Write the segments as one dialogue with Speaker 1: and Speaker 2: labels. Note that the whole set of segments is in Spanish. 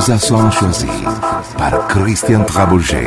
Speaker 1: Deux accents choisis par Christian Trabouget.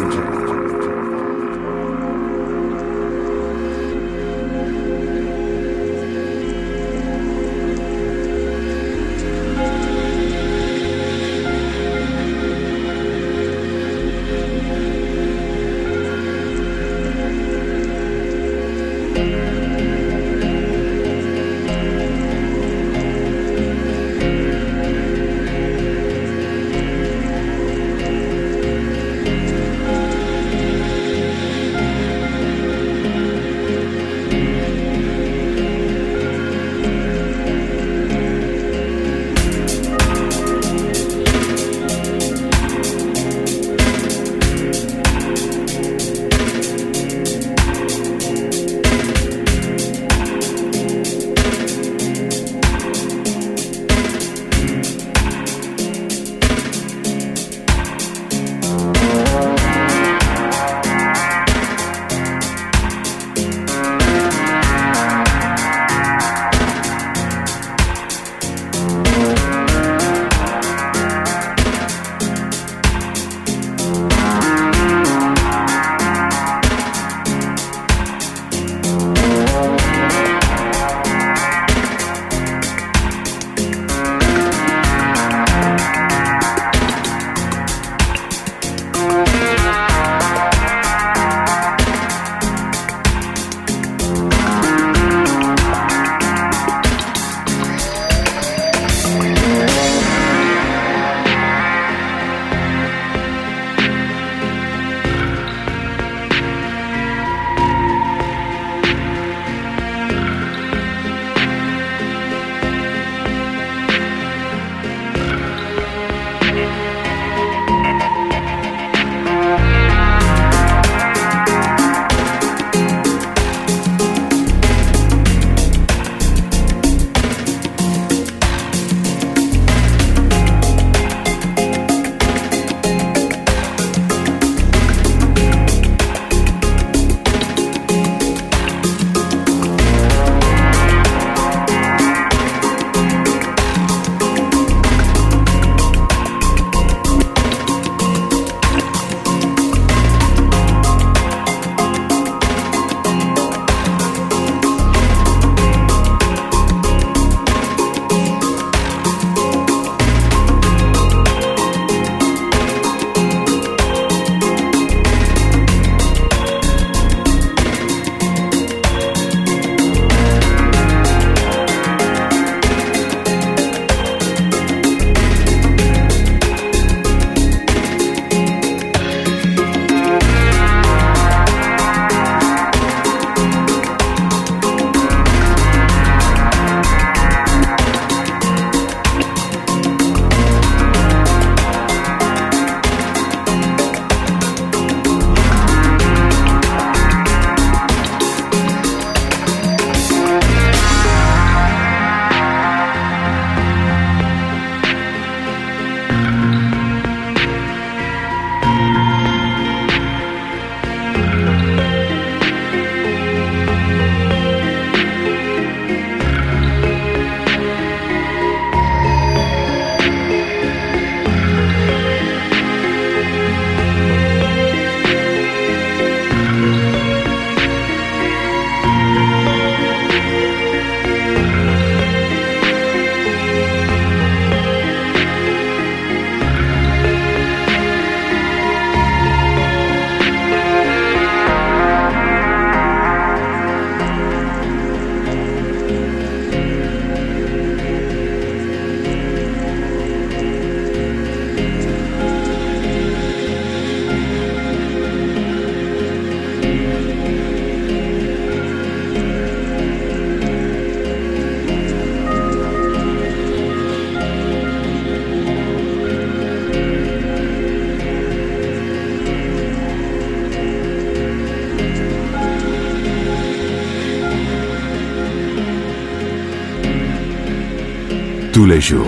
Speaker 1: jour,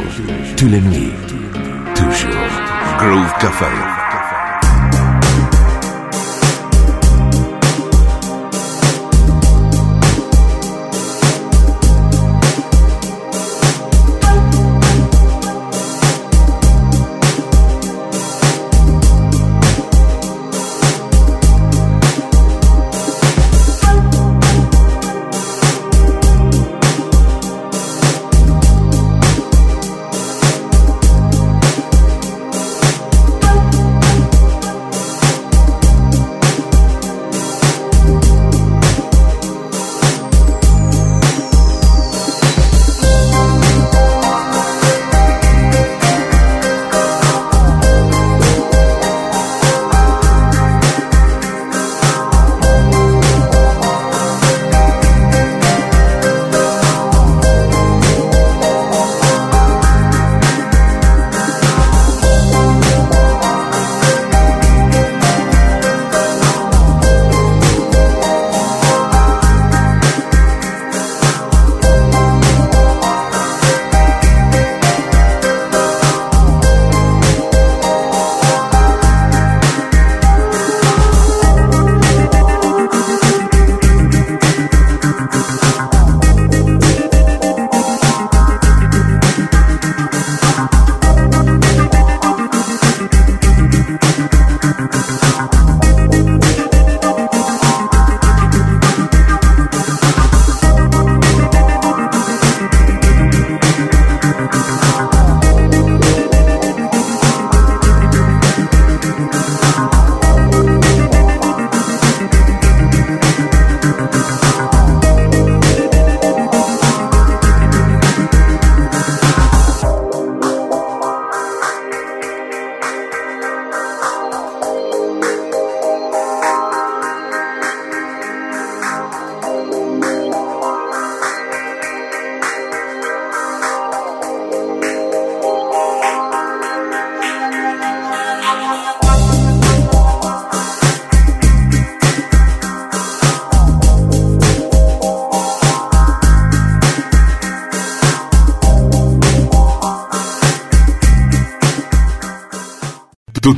Speaker 1: tous les nuits.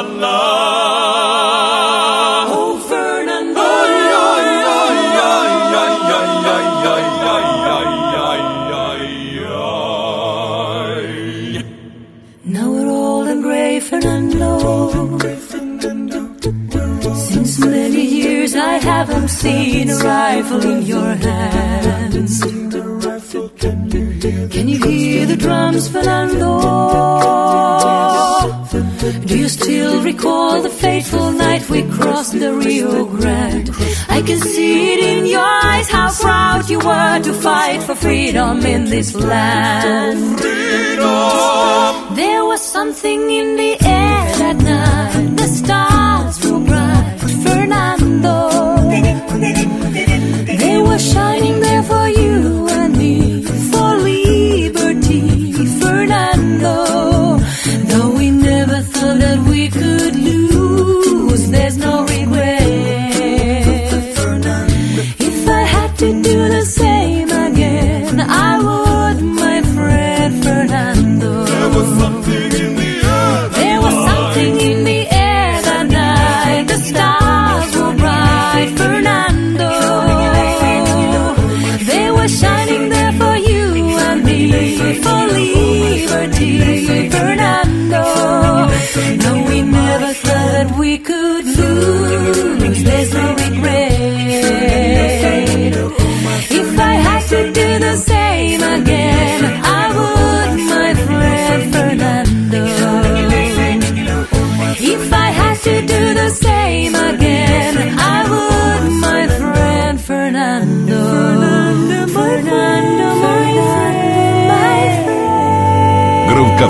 Speaker 2: Allah. were to fight for freedom in this land. Freedom. There was something in the air that night. The stars were bright. Fernando. They were shining there for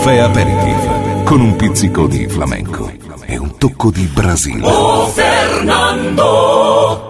Speaker 1: caffè aperitivo con un pizzico di flamenco e un tocco di Brasile. Oh
Speaker 2: Fernando!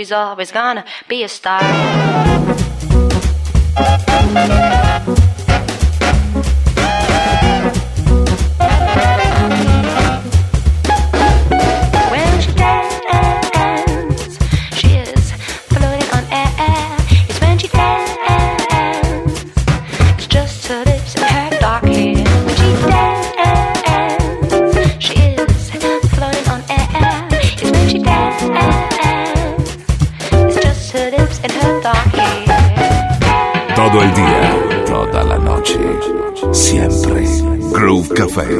Speaker 3: she's always gonna be a star.
Speaker 1: Groove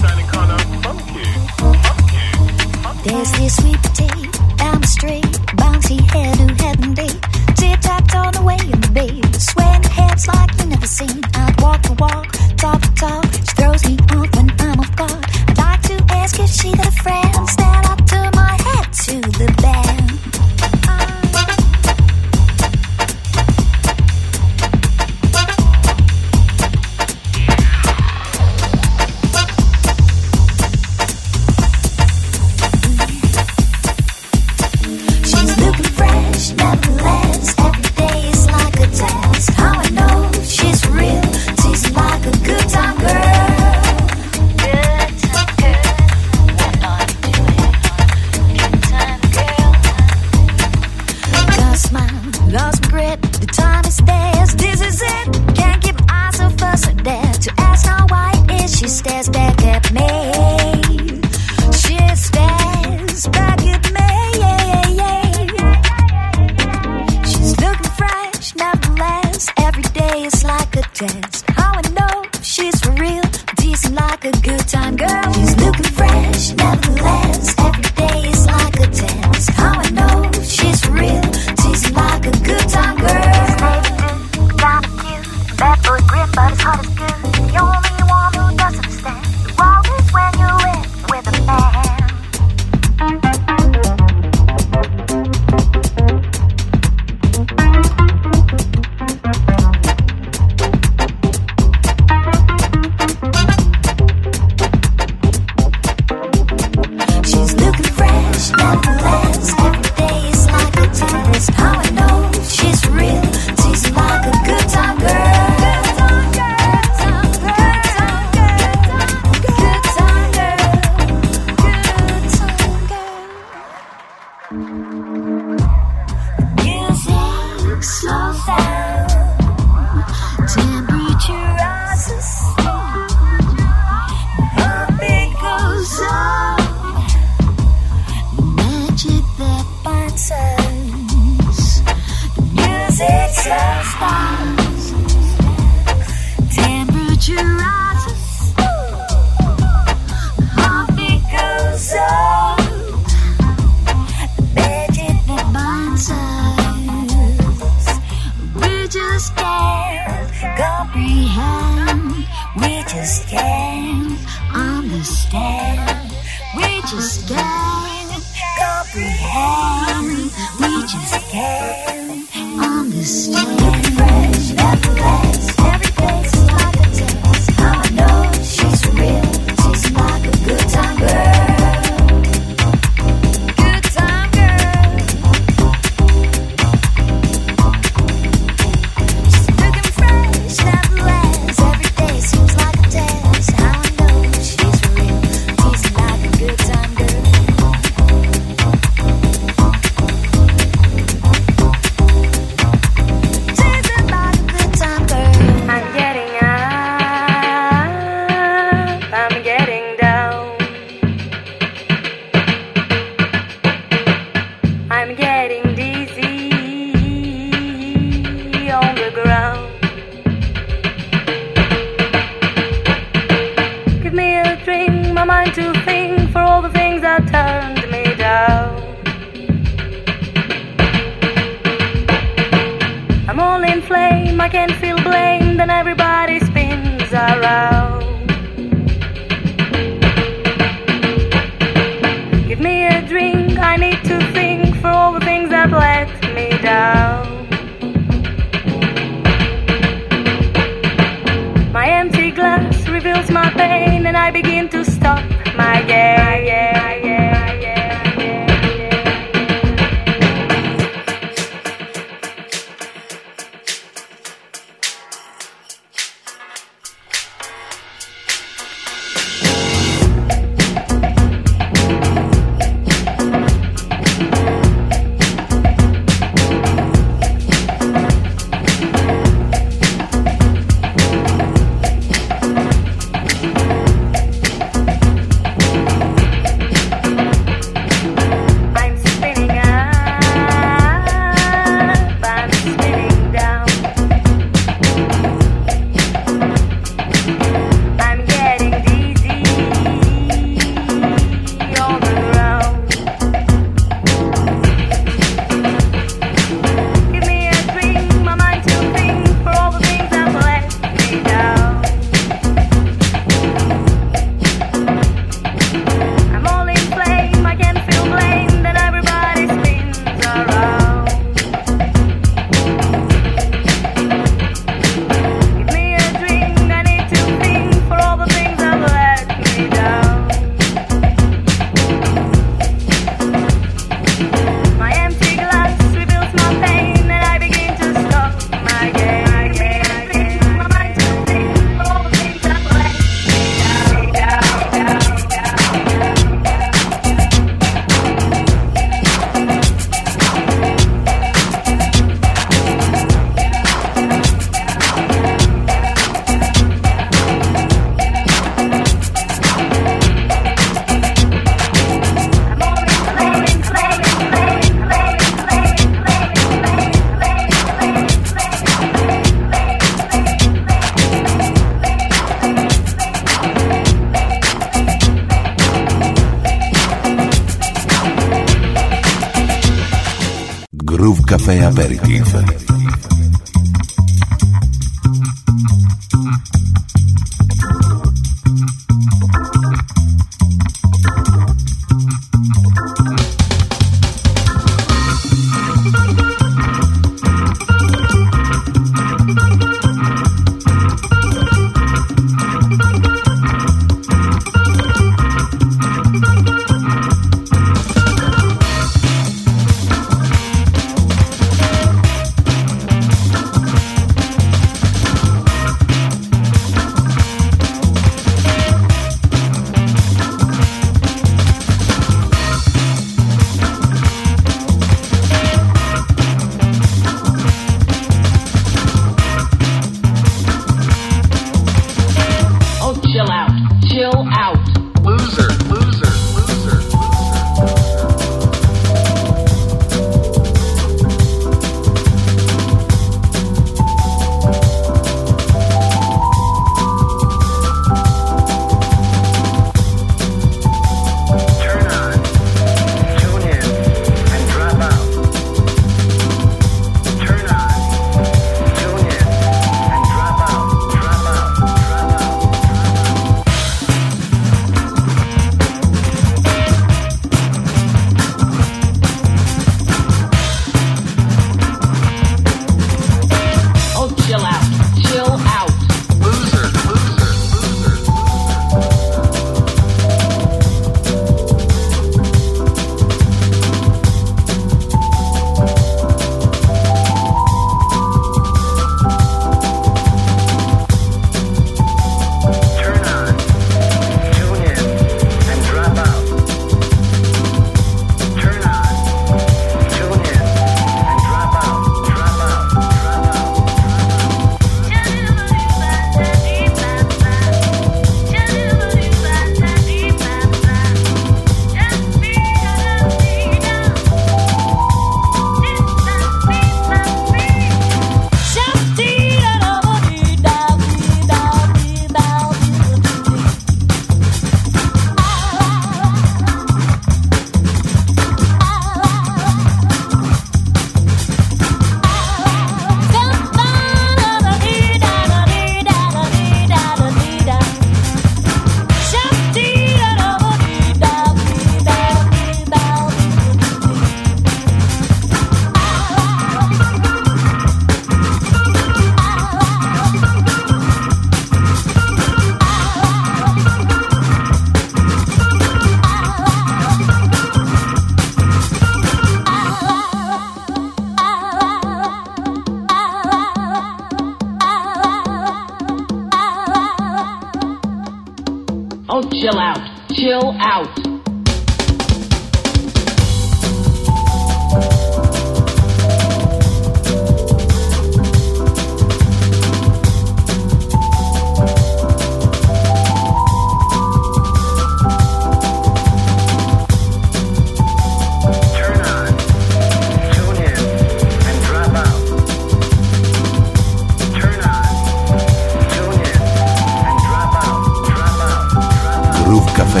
Speaker 1: Café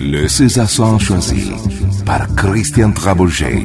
Speaker 1: Le César choisi par Christian Trabouget.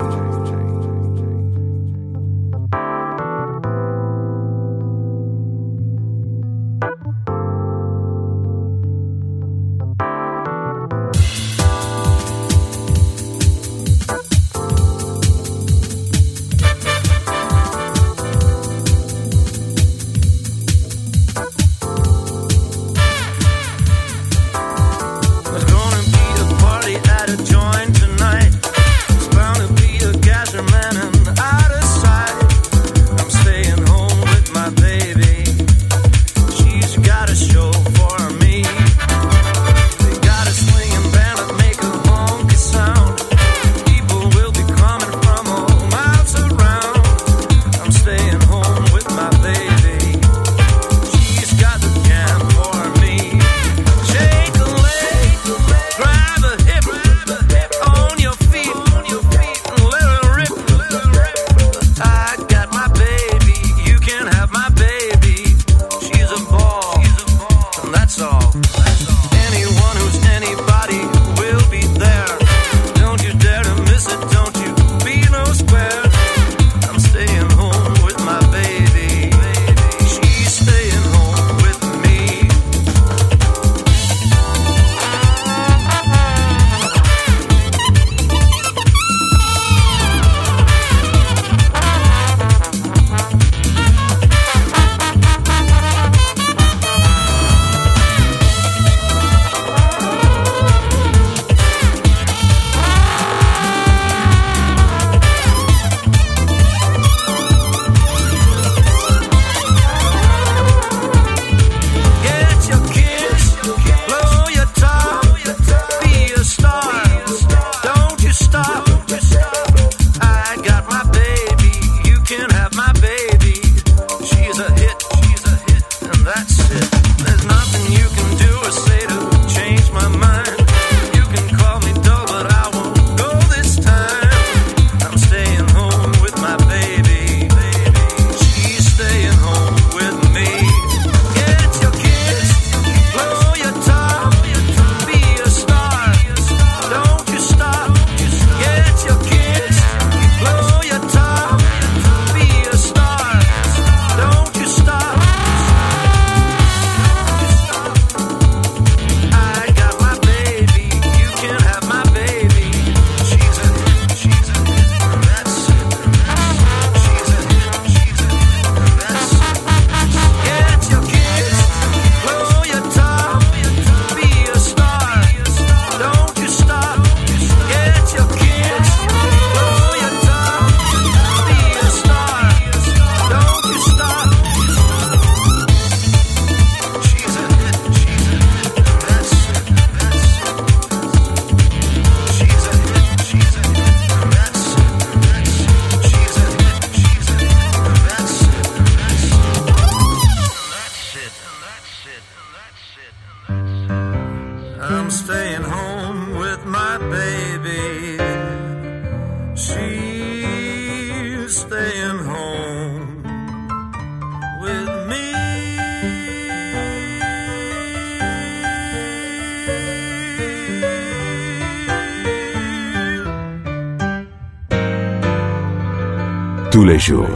Speaker 1: jours,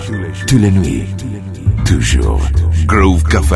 Speaker 1: tous les nuits, toujours. Groove Café.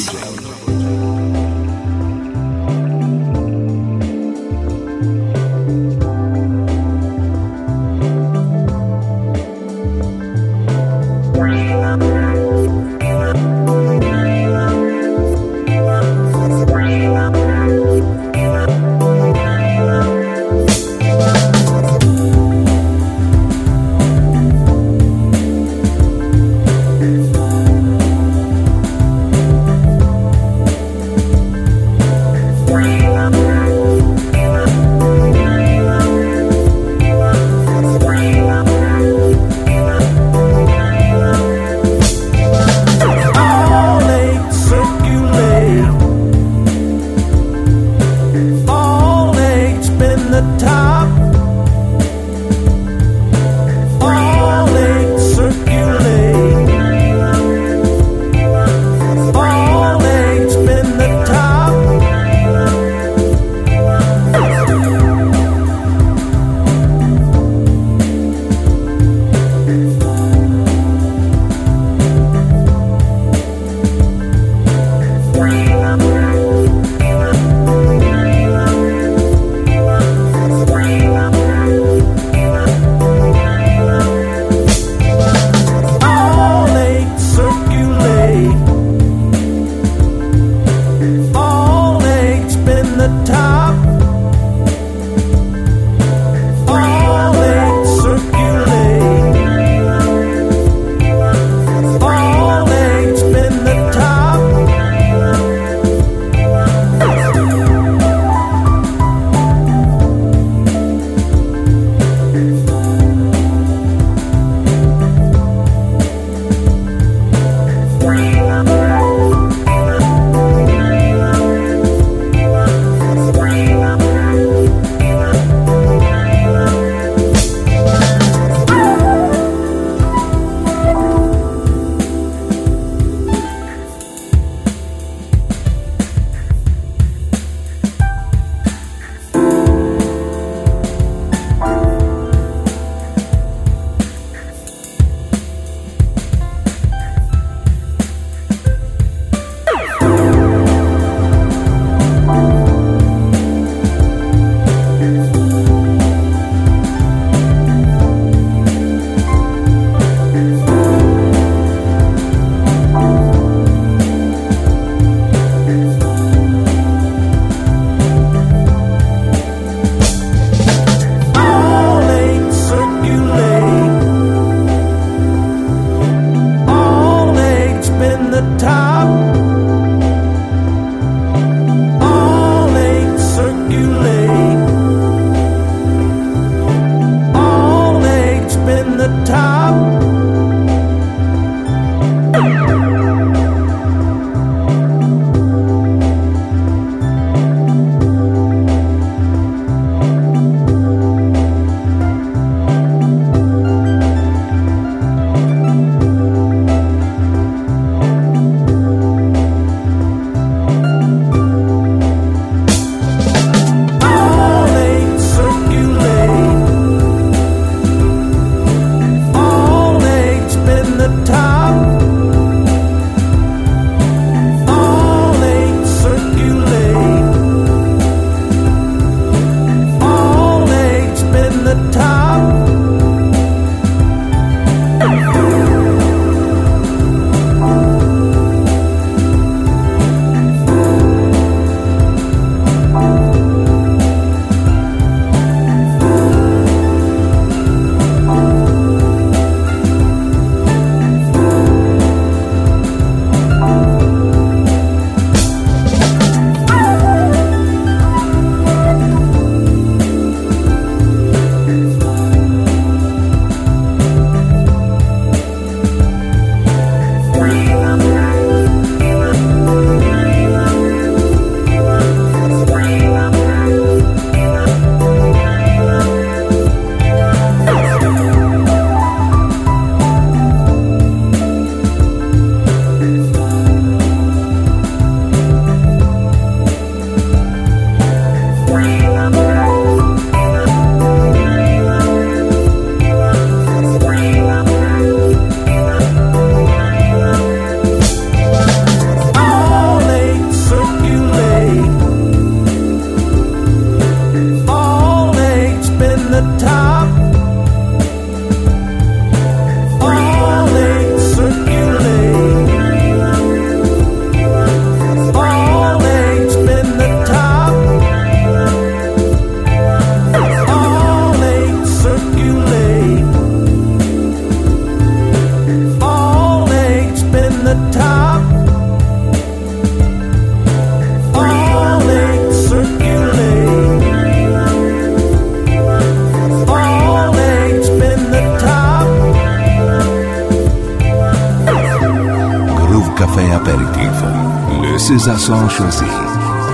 Speaker 1: ces accents choisis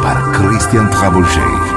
Speaker 1: par Christian Trabouchet.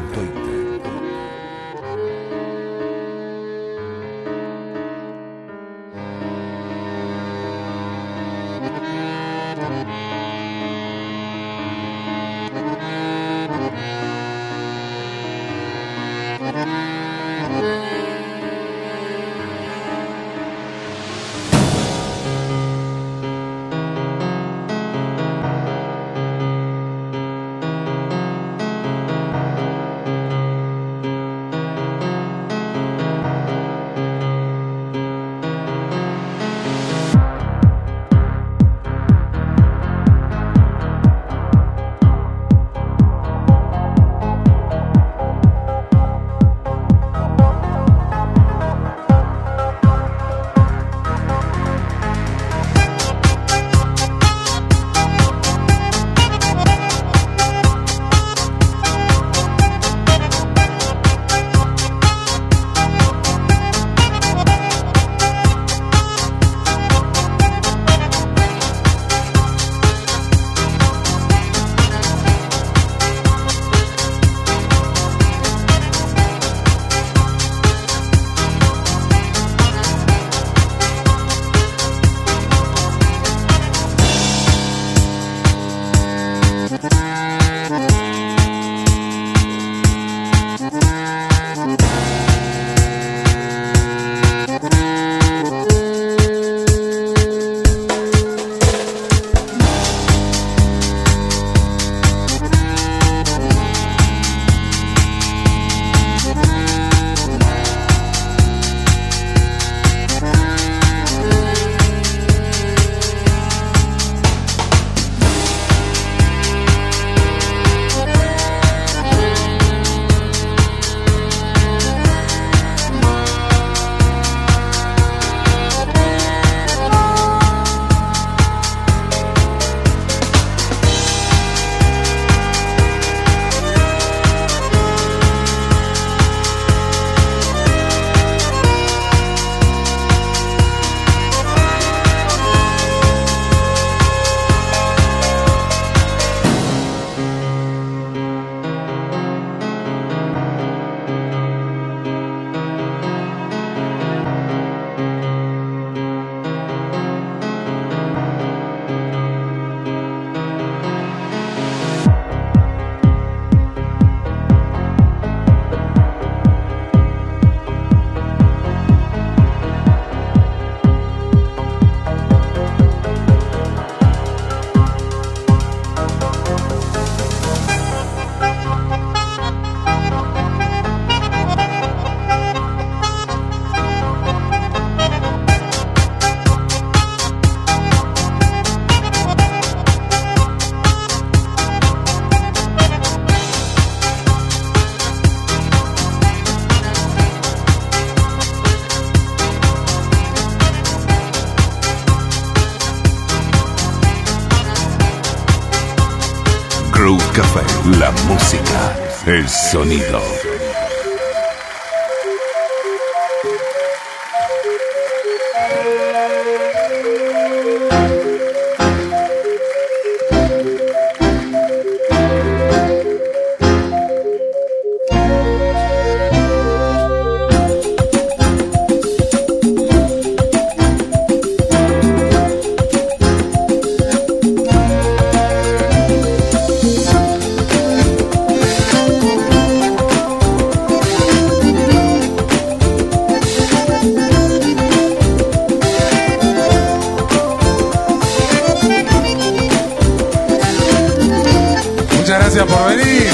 Speaker 4: gracias por venir.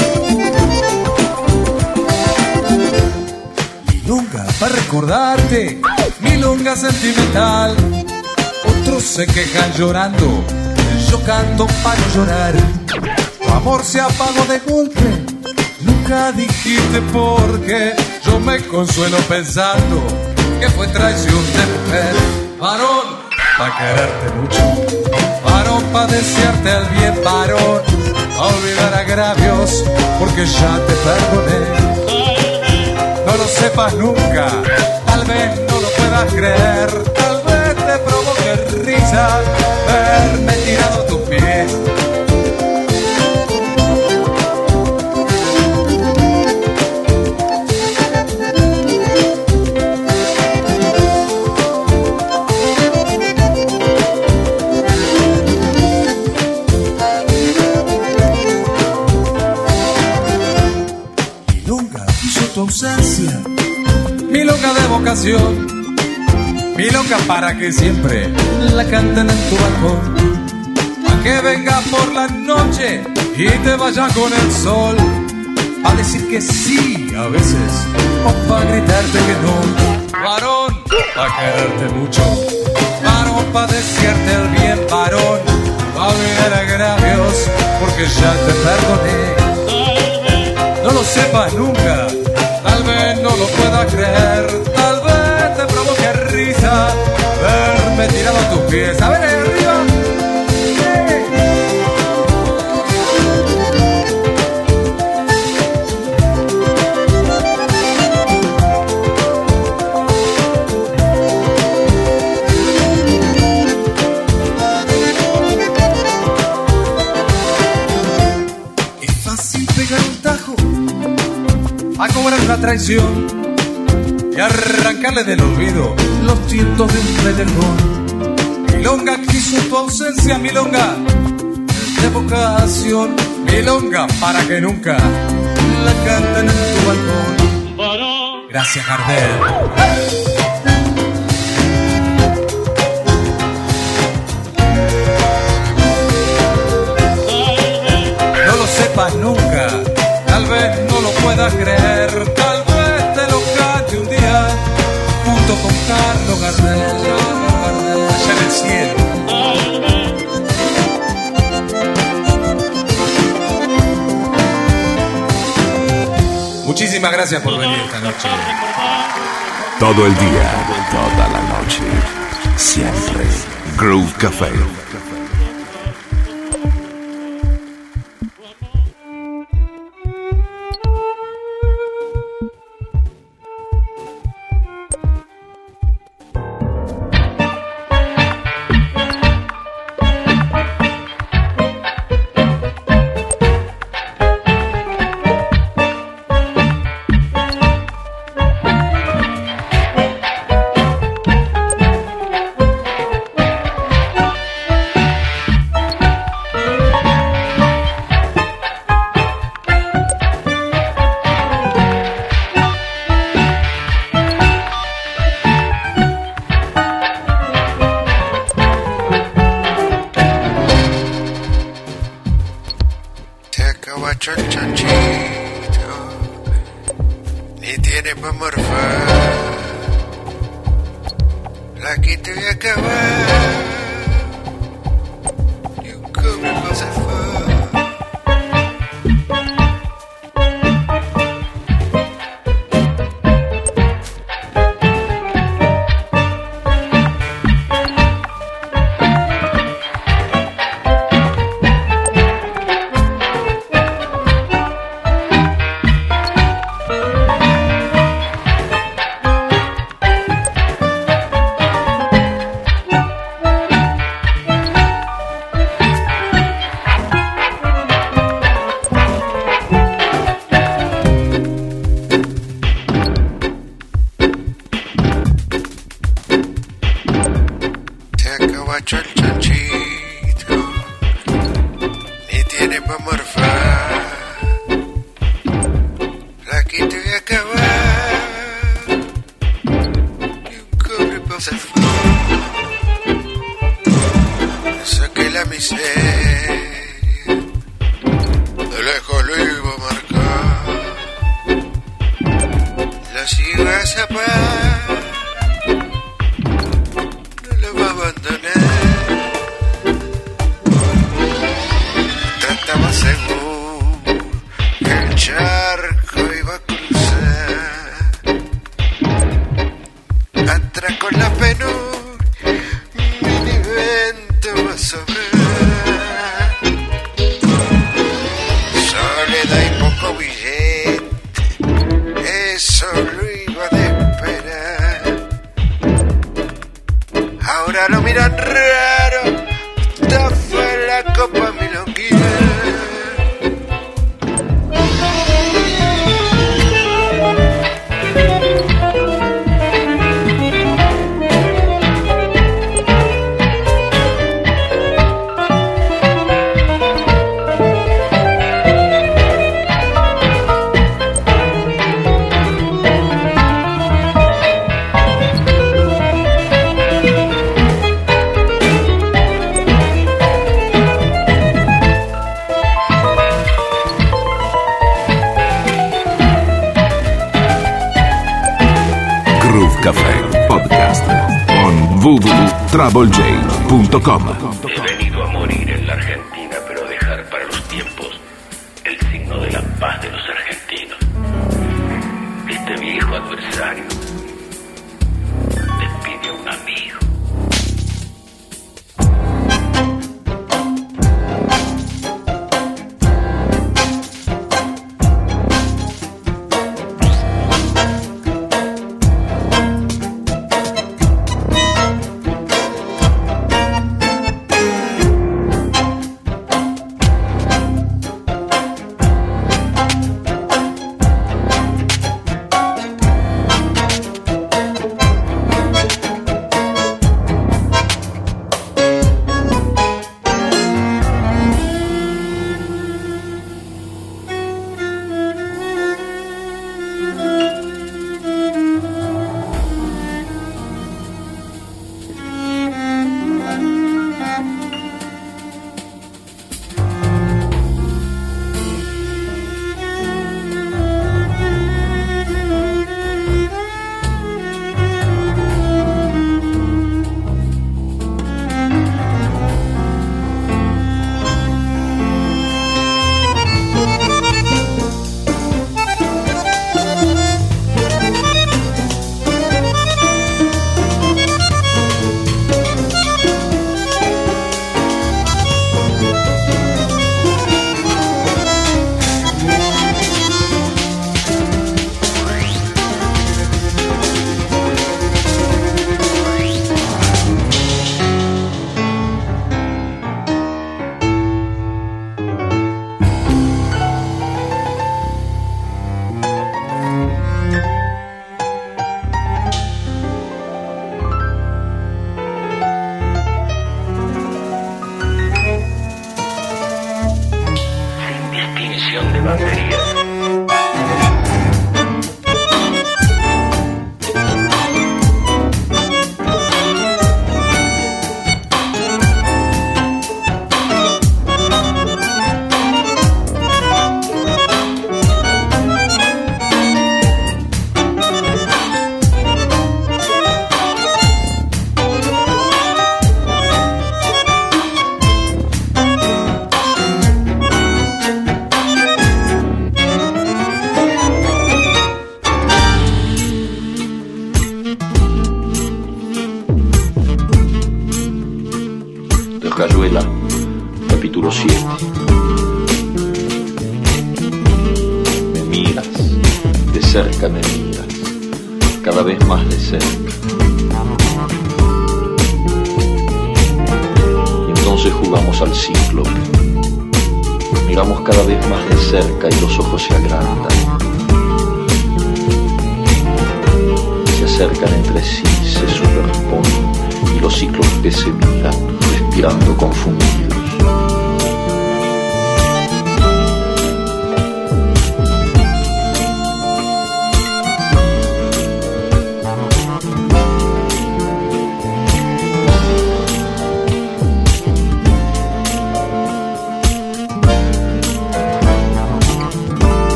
Speaker 4: Milonga para recordarte, milonga sentimental. Otros se quejan llorando, yo canto para llorar. Tu amor se apagó de golpe, nunca dijiste por qué. Yo me consuelo pensando que fue traición de mujer. Varón, para quererte mucho, para desearte el bien, varón, a olvidar agravios, porque ya te perdoné. No lo sepas nunca, tal vez no lo puedas creer, tal vez te provoque risa verme tirado a tus pies. Vocación, milonga para que siempre la canten en tu balcón, a que venga por la noche y te vaya con el sol, a decir que sí a veces o para gritarte que no, varón, para quererte mucho, varón para desearte el bien, varón, para olvidar agravios, porque ya te perdoné. No lo sepas nunca, tal vez no lo pueda creer, A ver, ahí arriba. Es fácil pegar un tajo a cobrar una traición y arrancarle del olvido los tientos de un teléfono. Milonga quiso tu ausencia, milonga de vocación, milonga para que nunca la canten en tu balcón. Gracias, Gardel. No lo sepas nunca, tal vez no lo puedas creer, tal vez te lo cante un día, junto con Carlos Gardel, Muchísimas gracias por venir esta noche.
Speaker 1: Todo el día, toda la noche. Siempre. Groove Café.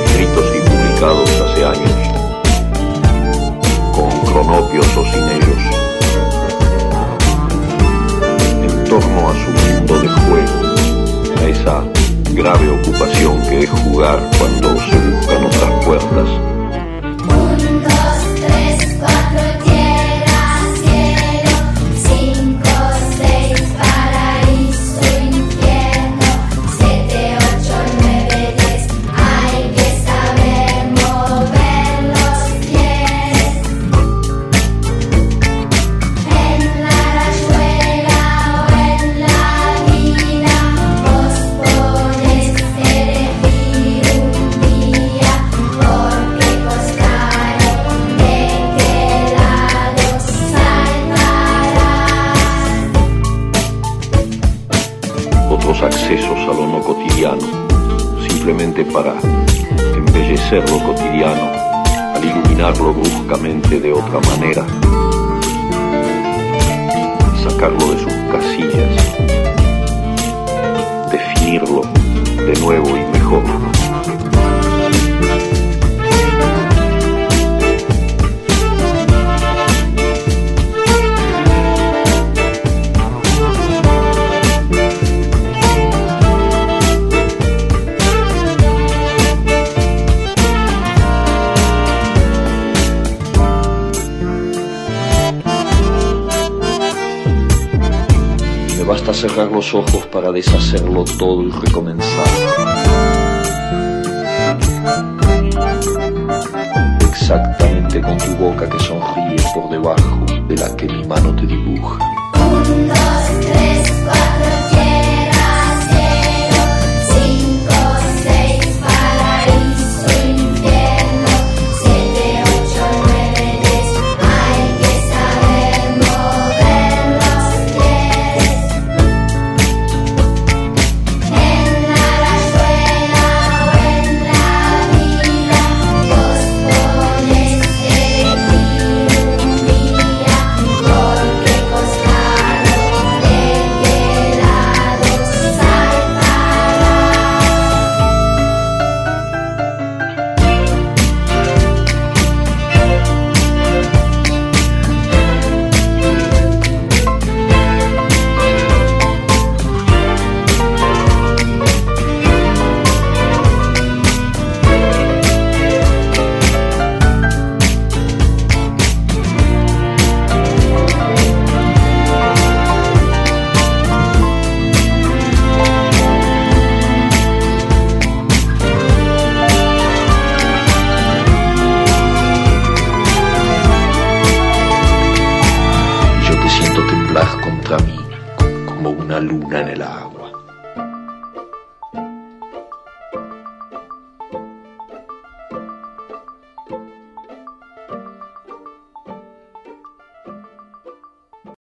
Speaker 5: Fabricados hace años, con cronopios o sin ellos, en torno a su mundo de juego, a esa grave ocupación que es jugar cuando se buscan otras puertas al iluminarlo bruscamente de otra manera, sacarlo de sus casillas, definirlo de nuevo y mejor. Cerrar los ojos para deshacerlo todo y recomenzar. Exactamente con tu boca que sonríe por debajo de la que mi mano te dibuja. mí
Speaker 6: como una